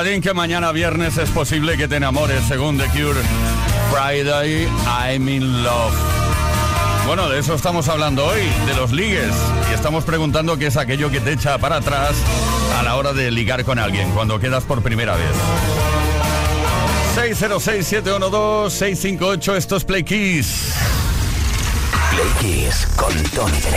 Que mañana viernes es posible que te enamores, según The Cure. Friday, I'm in love. Bueno, de eso estamos hablando hoy, de los ligues. Y estamos preguntando qué es aquello que te echa para atrás a la hora de ligar con alguien, cuando quedas por primera vez. 606-712-658, esto es Play Kiss. Play Kiss con Tony Kiss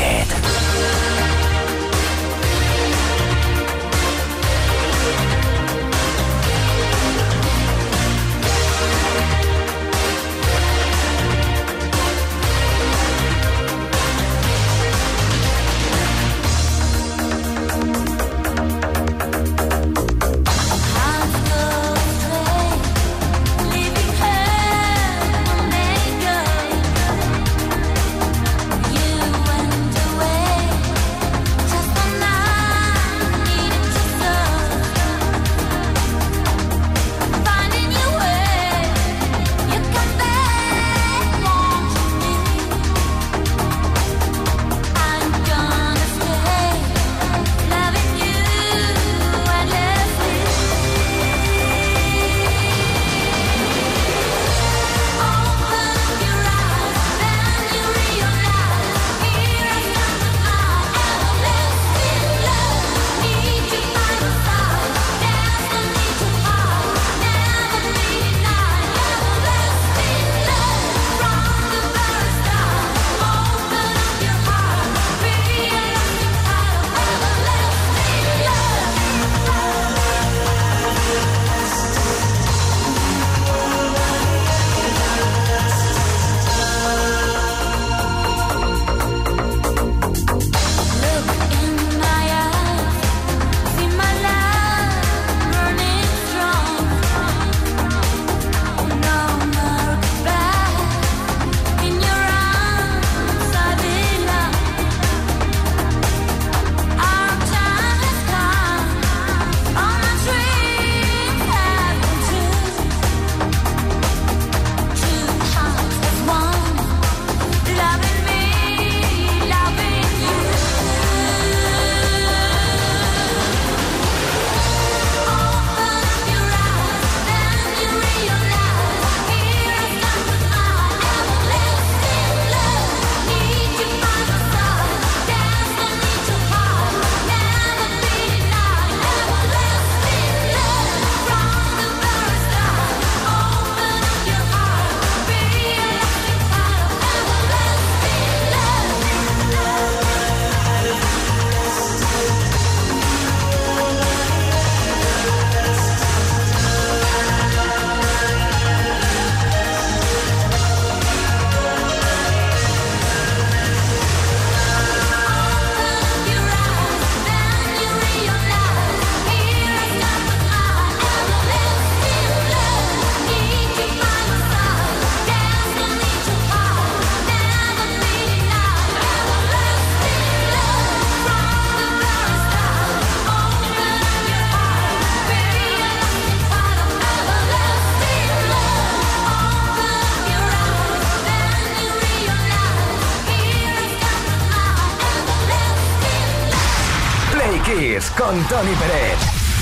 con Tony Pérez.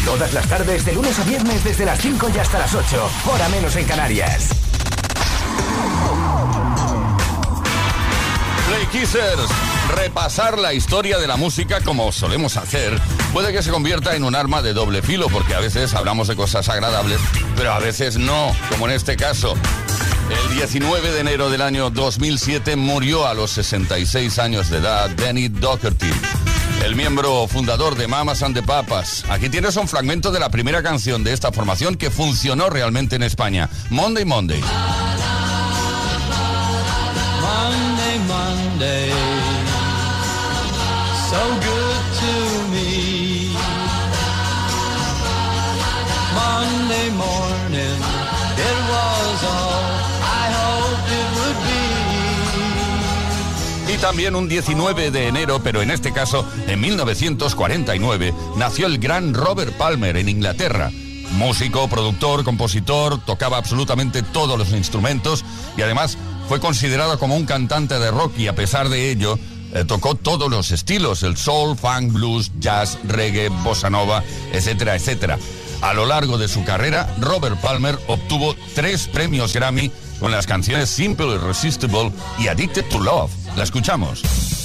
Todas las tardes, de lunes a viernes, desde las 5 y hasta las 8, hora menos en Canarias. Play Kissers, repasar la historia de la música como solemos hacer puede que se convierta en un arma de doble filo porque a veces hablamos de cosas agradables, pero a veces no, como en este caso. El 19 de enero del año 2007 murió a los 66 años de edad Danny Doherty, el miembro fundador de Mamas and the Papas. Aquí tienes un fragmento de la primera canción de esta formación que funcionó realmente en España, Monday Monday. Monday, Monday, so good to me. Monday morning, it was all también un 19 de enero, pero en este caso, en 1949, nació el gran Robert Palmer en Inglaterra. Músico, productor, compositor, tocaba absolutamente todos los instrumentos y además fue considerado como un cantante de rock y a pesar de ello eh, tocó todos los estilos, el soul, funk, blues, jazz, reggae, bossa nova, etcétera, etcétera. A lo largo de su carrera, Robert Palmer obtuvo tres premios Grammy con las canciones Simple Irresistible y Addicted to Love. La escuchamos.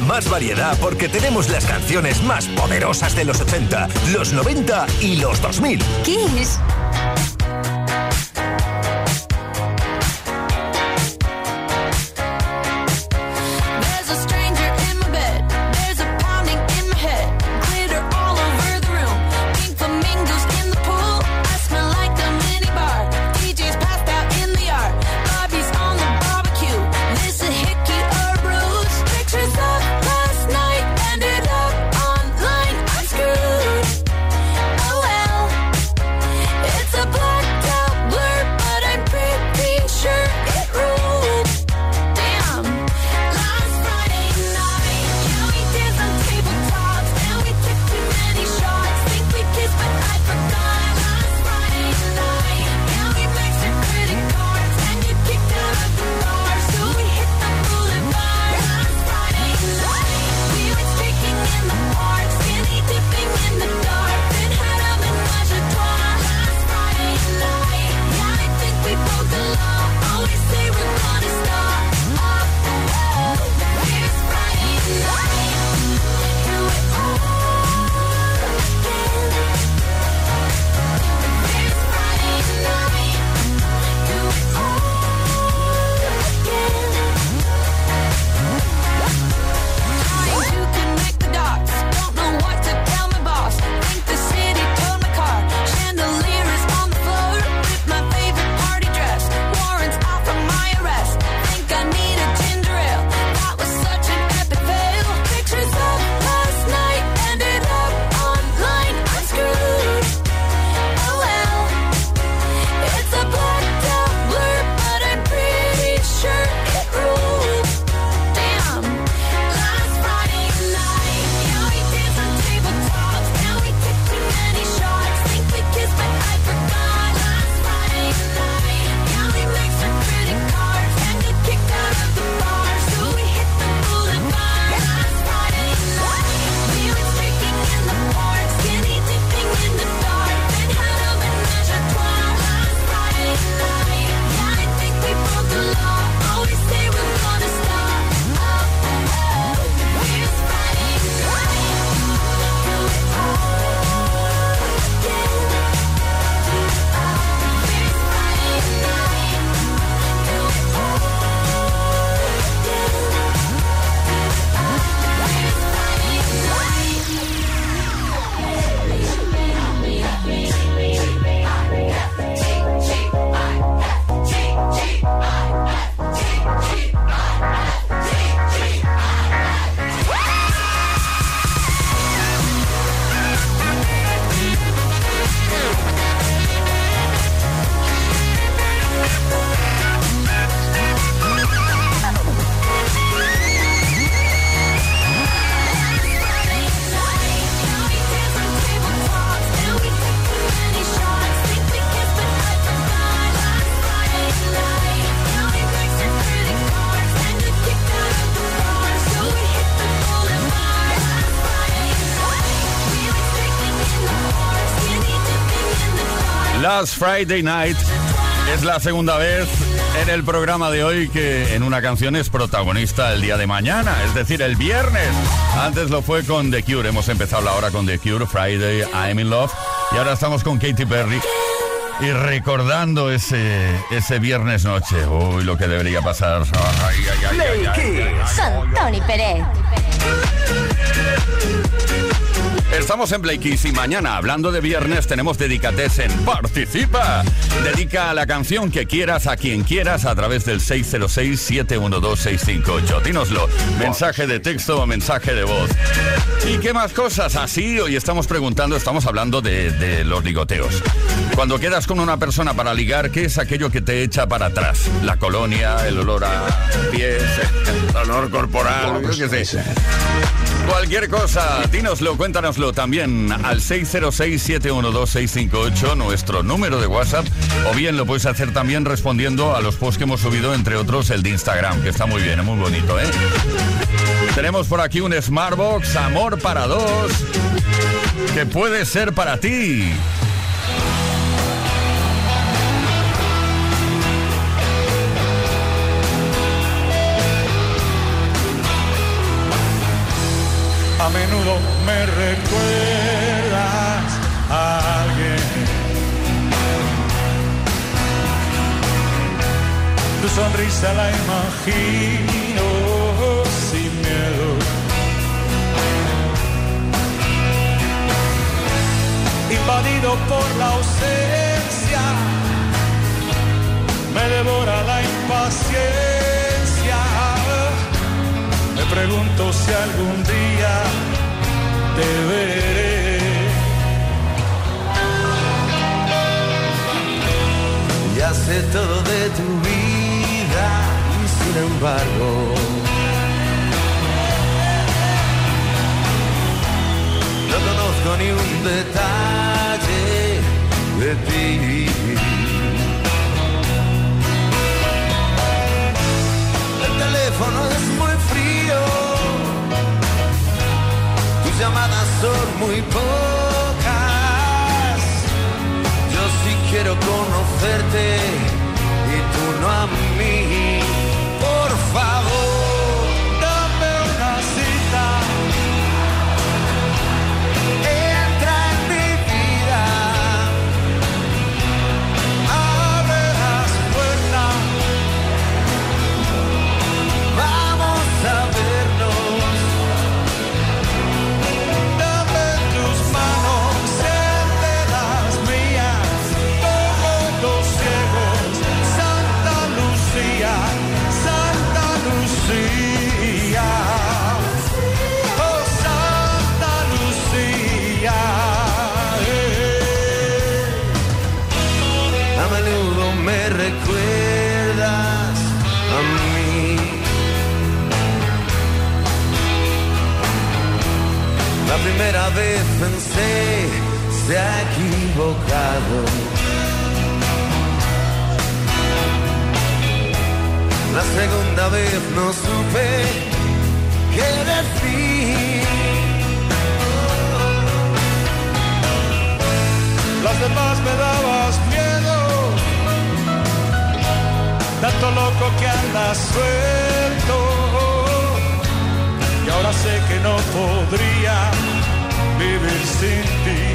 Más variedad porque tenemos las canciones más poderosas de los 80, los 90 y los 2000. Kiss. Last Friday Night es la segunda vez en el programa de hoy que en una canción es protagonista el día de mañana, es decir, el viernes. Antes lo fue con The Cure, hemos empezado la hora con The Cure, Friday, I'm in Love, y ahora estamos con Katy Perry. Y recordando ese, ese viernes noche, uy, lo que debería pasar. Ay. Con Tony Pérez. Estamos en Play Kiss y mañana, hablando de viernes, tenemos Dedicatesen. ¡Participa! Dedica la canción que quieras a quien quieras a través del 606-712-658. Dínoslo. Mensaje de texto o mensaje de voz. ¿Y qué más cosas? Así, hoy estamos preguntando, estamos hablando de, de los ligoteos. Cuando quedas con una persona para ligar, ¿qué es aquello que te echa para atrás? La colonia, el olor a pies, el olor corporal, yo qué sé. Cualquier cosa, dínoslo, cuéntanoslo también al 606-712-658, nuestro número de WhatsApp, o bien lo puedes hacer también respondiendo a los posts que hemos subido, entre otros el de Instagram, que está muy bien, muy bonito, ¿eh? Tenemos por aquí un Smartbox, amor para dos, que puede ser para ti. a menudo me recuerdas a alguien. Tu sonrisa la imagino sin miedo. Invadido por la ausencia, me devora la impaciencia pregunto si algún día te veré. Ya sé todo de tu vida y sin embargo. No conozco ni un detalle de ti. El teléfono es tus llamadas son muy pocas. Yo sí quiero conocerte y tú no a mí. Por favor. La primera vez pensé, se ha equivocado. La segunda vez no supe qué decir. Las demás me dabas miedo, tanto loco que andas suelto. Y ahora sé que no podría vivir sin ti.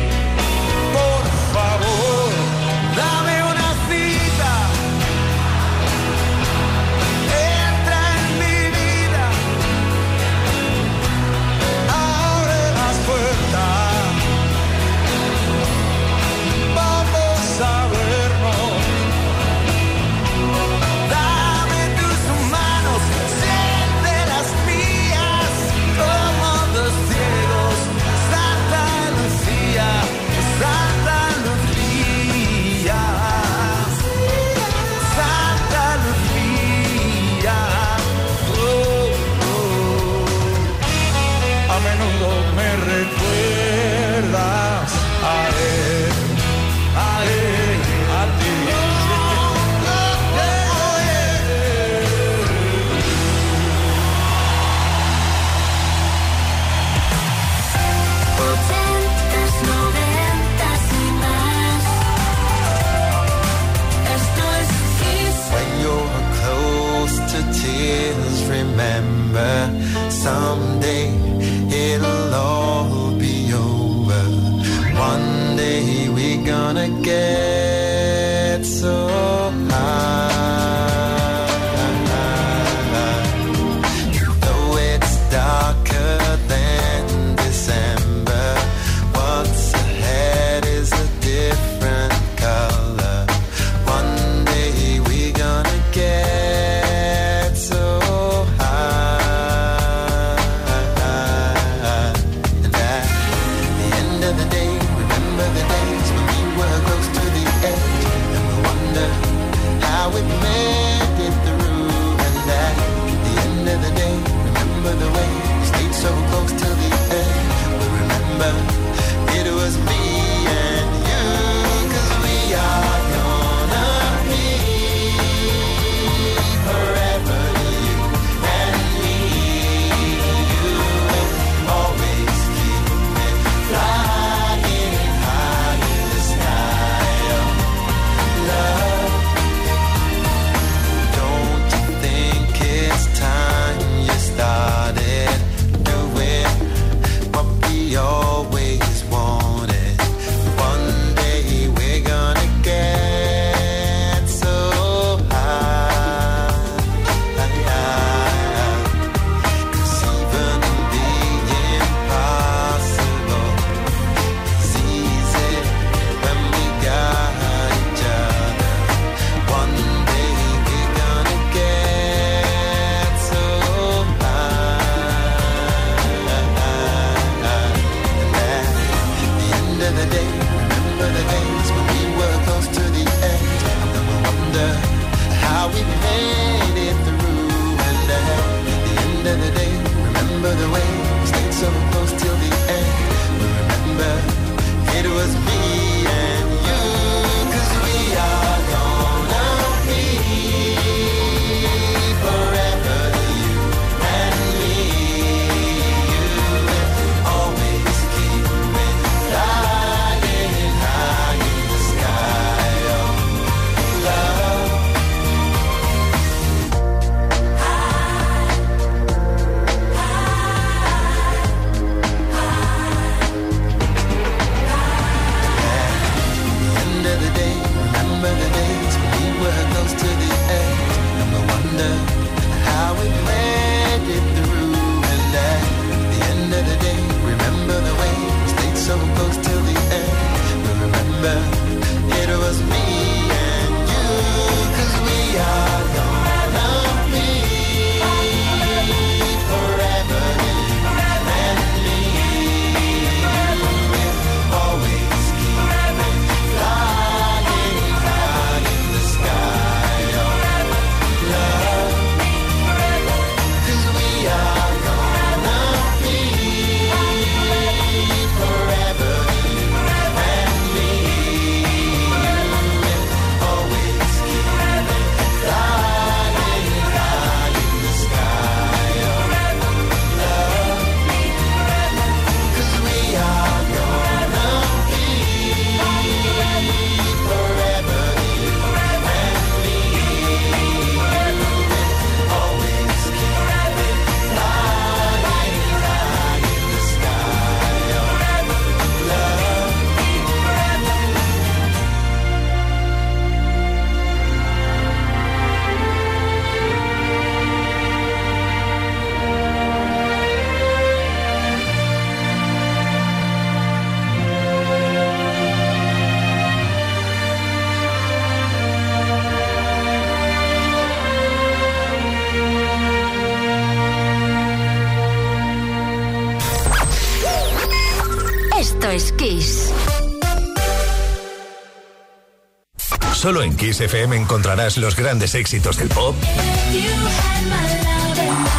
Kiss FM encontrarás los grandes éxitos del pop,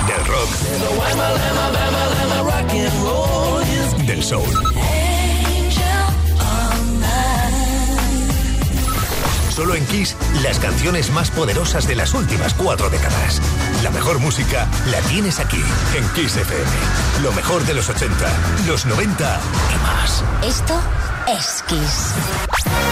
del rock, del soul. Solo en Kiss, las canciones más poderosas de las últimas cuatro décadas. La mejor música la tienes aquí, en Kiss FM. Lo mejor de los 80, los 90 y más. Esto es Kiss.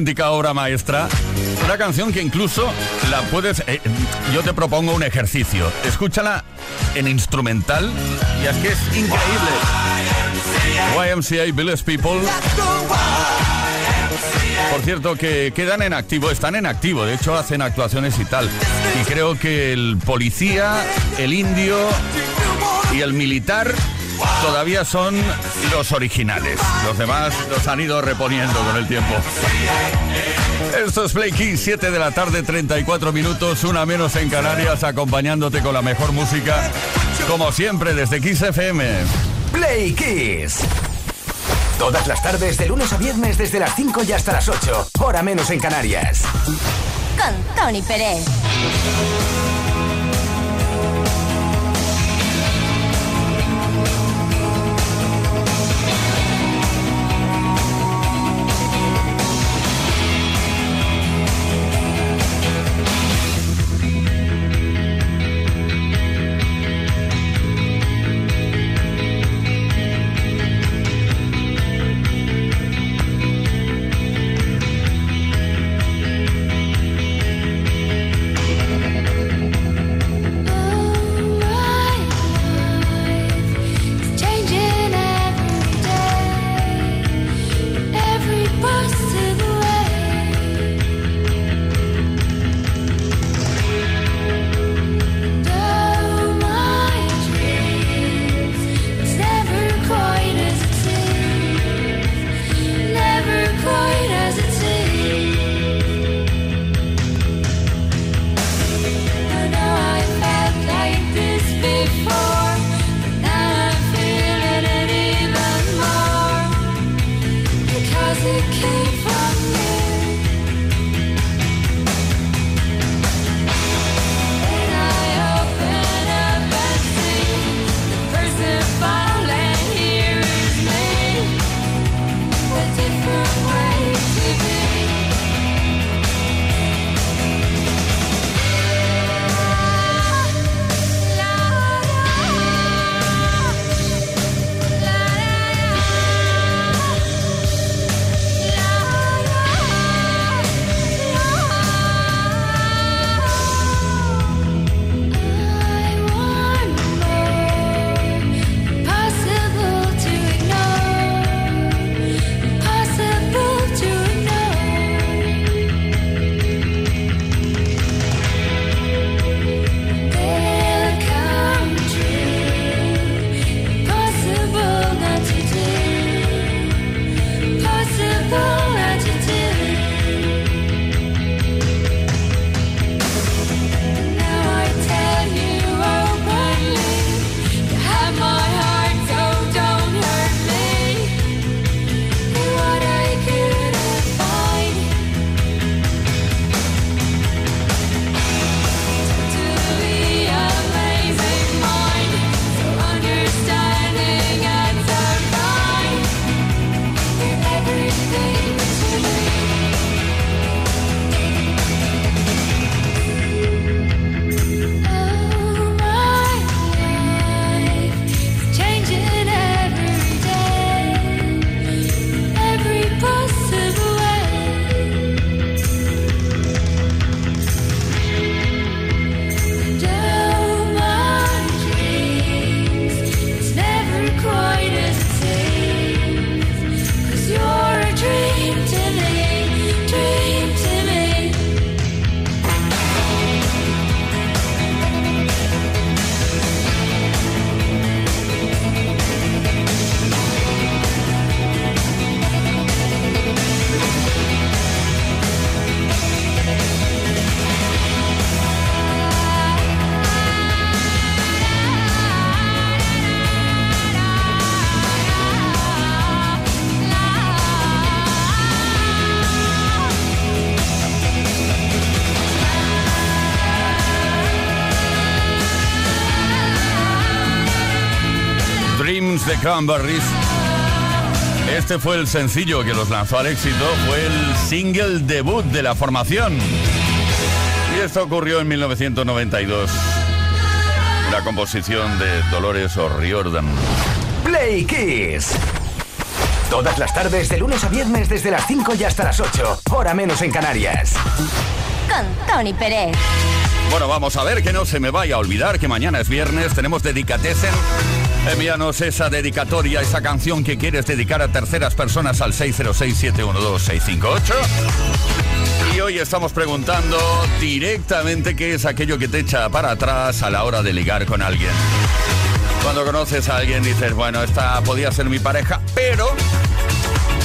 Auténtica obra maestra. Una canción que incluso la puedes... eh, yo te propongo un ejercicio. Escúchala en instrumental y es que es increíble. YMCA Village People. Por cierto, que quedan en activo, están en activo, de hecho hacen actuaciones y tal. Y creo que el policía, el indio y el militar todavía son los originales. Los demás los han ido reponiendo con el tiempo. Esto es Play Kiss, 7 de la tarde, 34 minutos, una menos en Canarias, acompañándote con la mejor música, como siempre, desde Kiss FM. Play Kiss. Todas las tardes, de lunes a viernes, desde las 5 y hasta las 8. Hora menos en Canarias. Con Tony Pérez. The Cranberries. Este fue el sencillo que los lanzó al éxito, fue el single debut de la formación. Y esto ocurrió en 1992. La composición de Dolores O'Riordan. Play Kiss. Todas las tardes, de lunes a viernes, desde las 5 y hasta las 8. Hora menos en Canarias. Con Tony Pérez. Bueno, vamos a ver que no se me vaya a olvidar que mañana es viernes, tenemos Dedicatesen. Envíanos esa dedicatoria, esa canción que quieres dedicar a terceras personas al 606-712-658. Y hoy estamos preguntando directamente qué es aquello que te echa para atrás a la hora de ligar con alguien. Cuando conoces a alguien dices, bueno, esta podía ser mi pareja, pero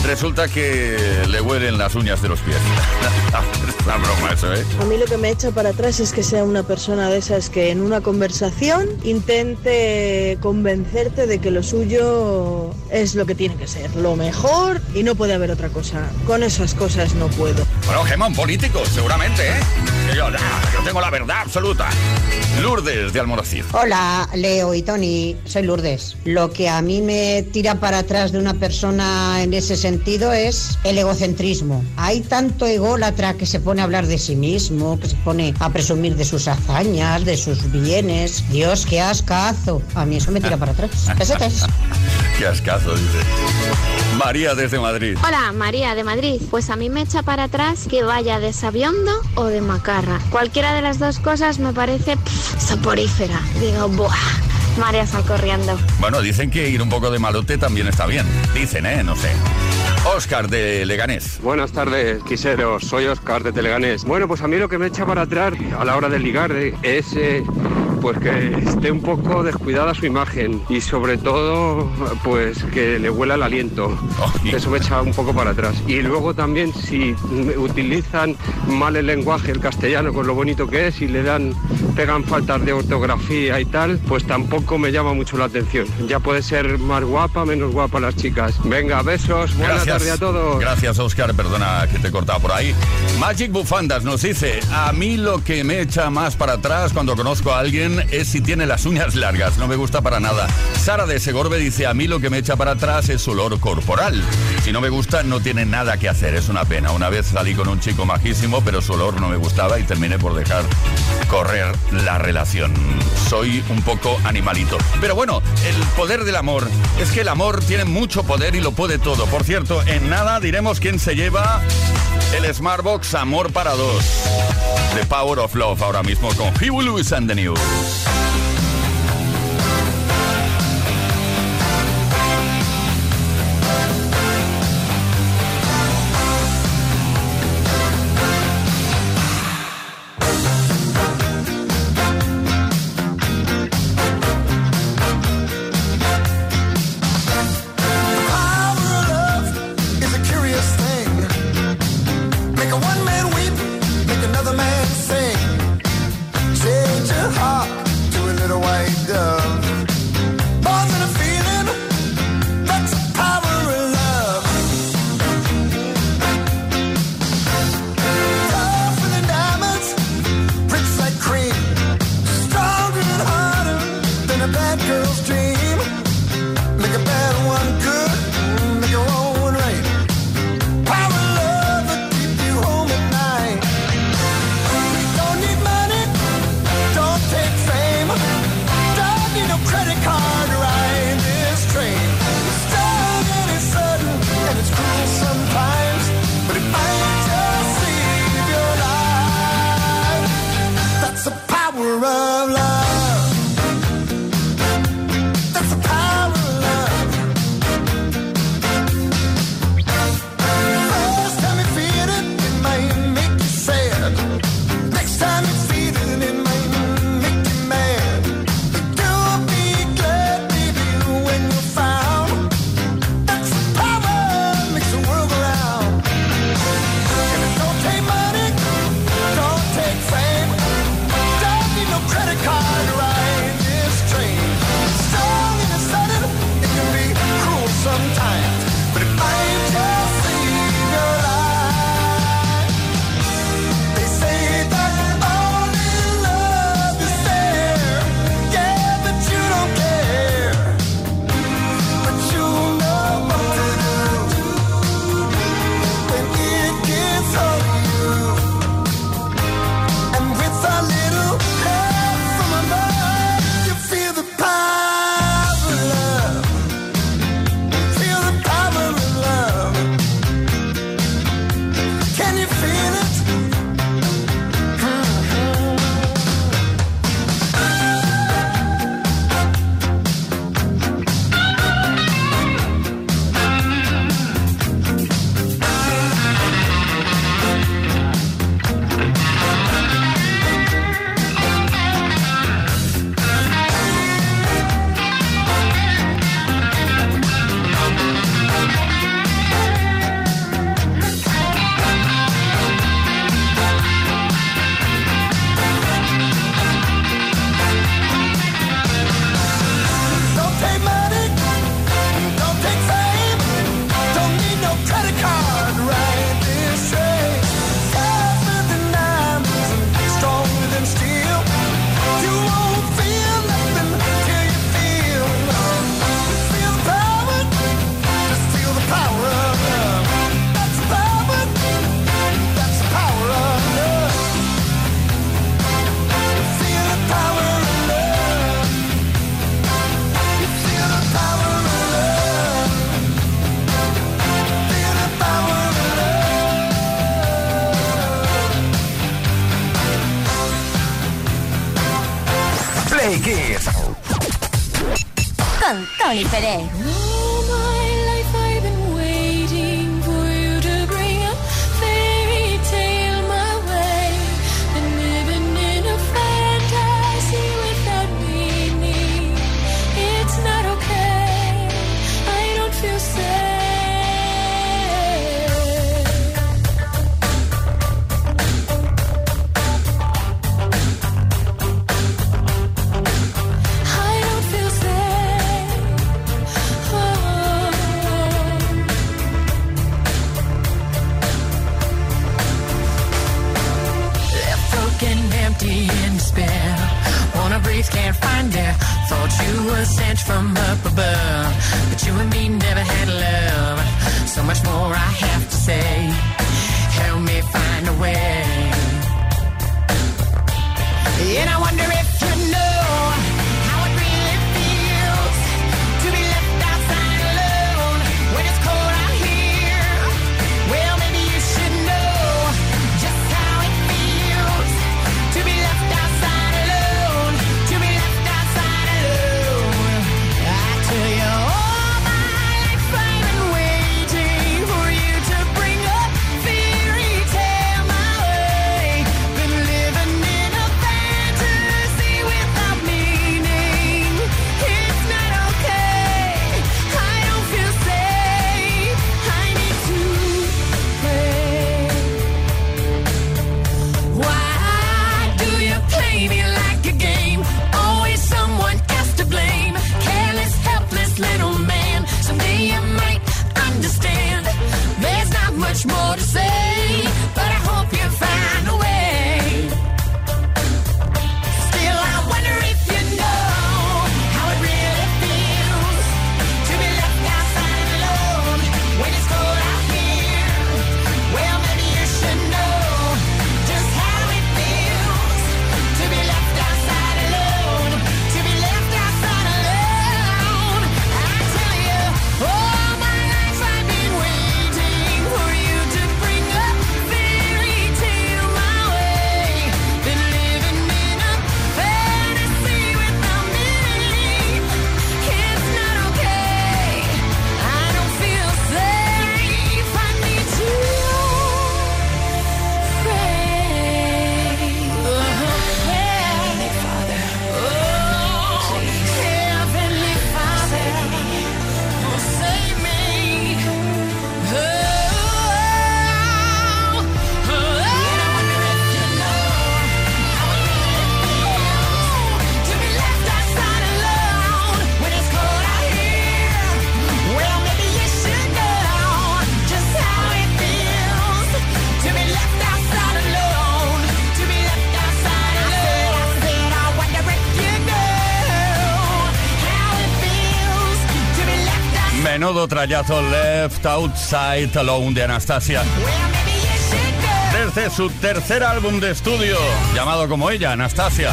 resulta que le huelen las uñas de los pies. es una broma eso, ¿eh? A mí lo que me echa para atrás es que sea una persona de esas que en una conversación intente convencerte de que lo suyo es lo que tiene que ser, lo mejor y no puede haber otra cosa. Con esas cosas no puedo. Bueno, Gemma, un político, seguramente, ¿eh? Yo, yo tengo la verdad absoluta. Lourdes de Almoracid. Hola, Leo y Tony, soy Lourdes. Lo que a mí me tira para atrás de una persona en ese sentido es el egocentrismo. Hay tanto ególatra que se pone a hablar de sí mismo, que se pone a presumir de sus hazañas, de sus bienes. Dios, qué ascazo. A mí eso me tira para atrás. Pesetas. Qué ascazo, dice. María desde Madrid. Hola, María de Madrid. Pues a mí me echa para atrás que vaya de sabiondo o de macarra. Cualquiera de las dos cosas me parece pff, soporífera. Digo, ¡buah! María sal corriendo. Bueno, dicen que ir un poco de malote también está bien. Dicen, ¿eh? No sé. Oscar de Leganés. Buenas tardes, quiseros. Soy Oscar de Teleganés. Bueno, pues a mí lo que me echa para atrás a la hora de ligar eh, es eh, pues que esté un poco descuidada su imagen y sobre todo pues que le huela el aliento. Eso me echa un poco para atrás. Y luego también si utilizan mal el lenguaje, el castellano, con lo bonito que es y le dan pegan faltas de ortografía y tal, pues tampoco me llama mucho la atención. Ya puede ser más guapa, menos guapa las chicas. Venga, besos, buena tarde a todos. Gracias, Oscar. Perdona que te he cortado por ahí. Magic Bufandas nos dice, a mí lo que me echa más para atrás cuando conozco a alguien es si tiene las uñas largas. No me gusta para nada. Sara de Segorbe dice, a mí lo que me echa para atrás es olor corporal. Si no me gusta, no tiene nada que hacer. Es una pena. Una vez salí con un chico majísimo, pero su olor no me gustaba y terminé por dejar correr la relación. Soy un poco animalito. Pero bueno, el poder del amor. Es que el amor tiene mucho poder y lo puede todo. Por cierto, en nada diremos quién se lleva el Smartbox Amor para dos. The Power of Love ahora mismo con Huey Lewis and the News. Tony Pérez. Fernando Trayazo, Left Outside Alone de Anastasia. Desde su tercer álbum de estudio, llamado como ella, Anastasia.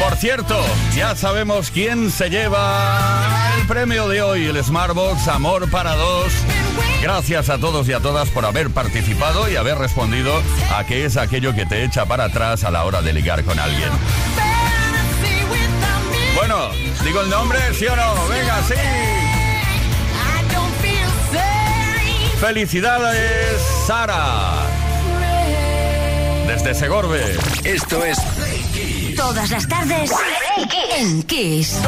Por cierto, ya sabemos quién se lleva el premio de hoy, el Smartbox Amor para Dos. Gracias a todos y a todas por haber participado y haber respondido a qué es aquello que te echa para atrás a la hora de ligar con alguien. Bueno, digo el nombre, sí o no, venga, sí. ¡Felicidades, Sara! Desde Segorbe. Esto es. Todas las tardes en Kiss.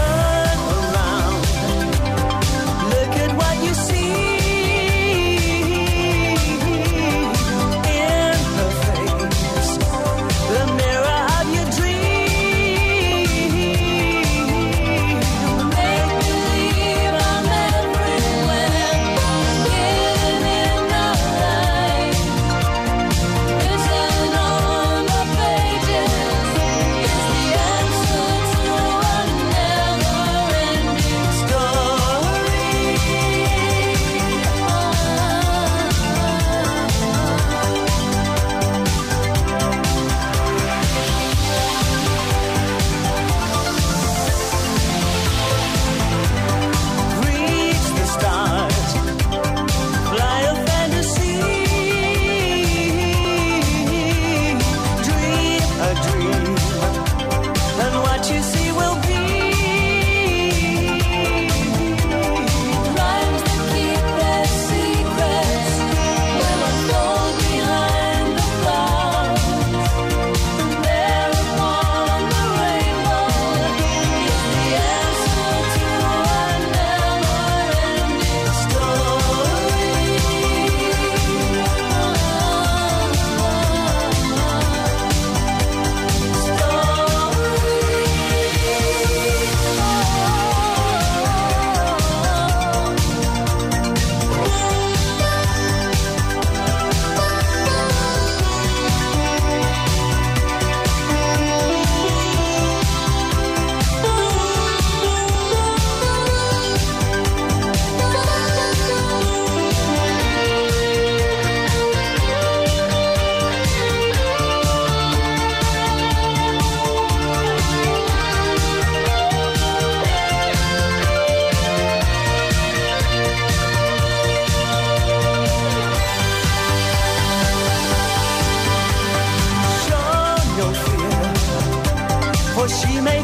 或许没。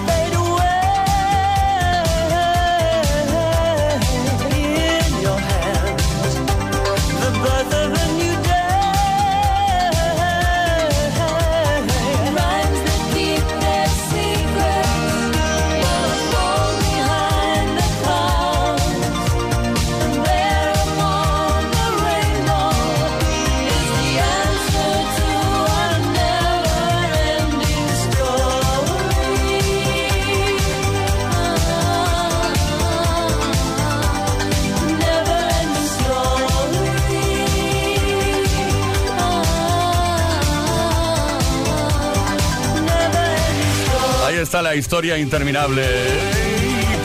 historia interminable.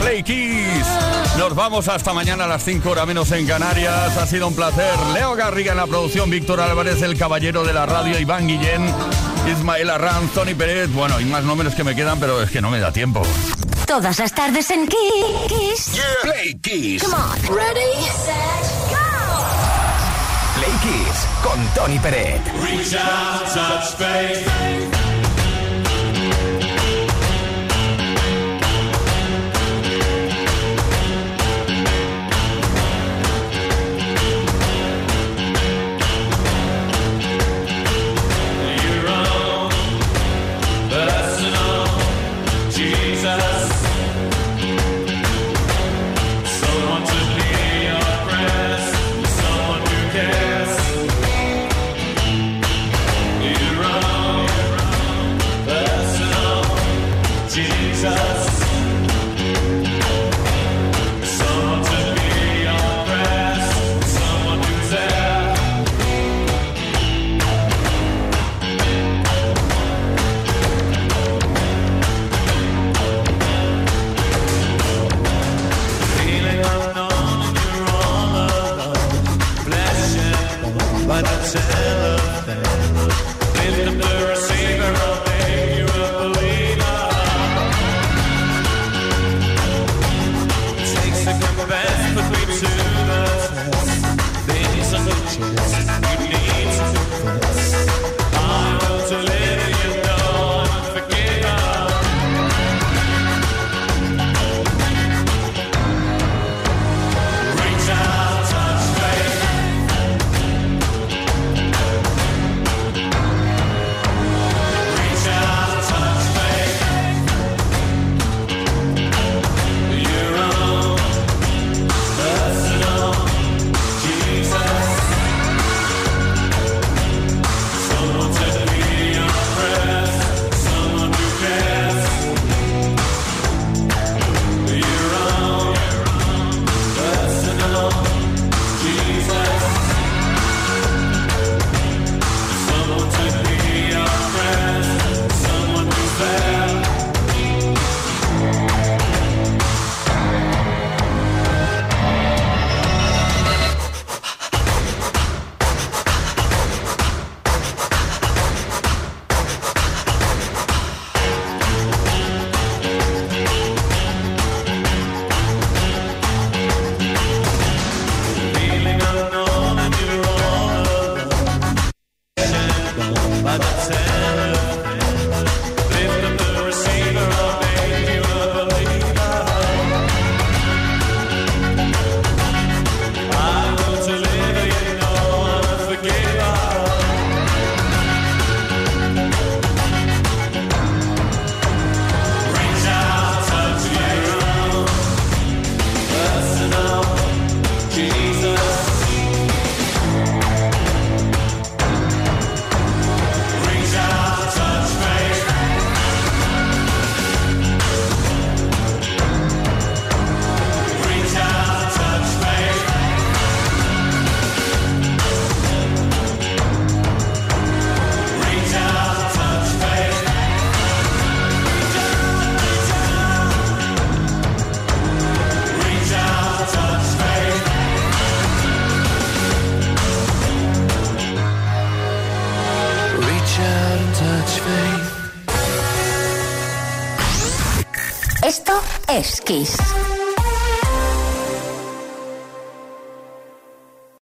Play Kiss. Nos vamos hasta mañana a las 5 horas menos en Canarias. Ha sido un placer. Leo Garriga en la producción, Víctor Álvarez, el caballero de la radio, Iván Guillén, Ismael Arran, Tony Pérez. Bueno, hay más números que me quedan, pero es que no me da tiempo. Todas las tardes en Kiss. Yeah. Come on. Ready, set, con Tony Pérez. Reach out.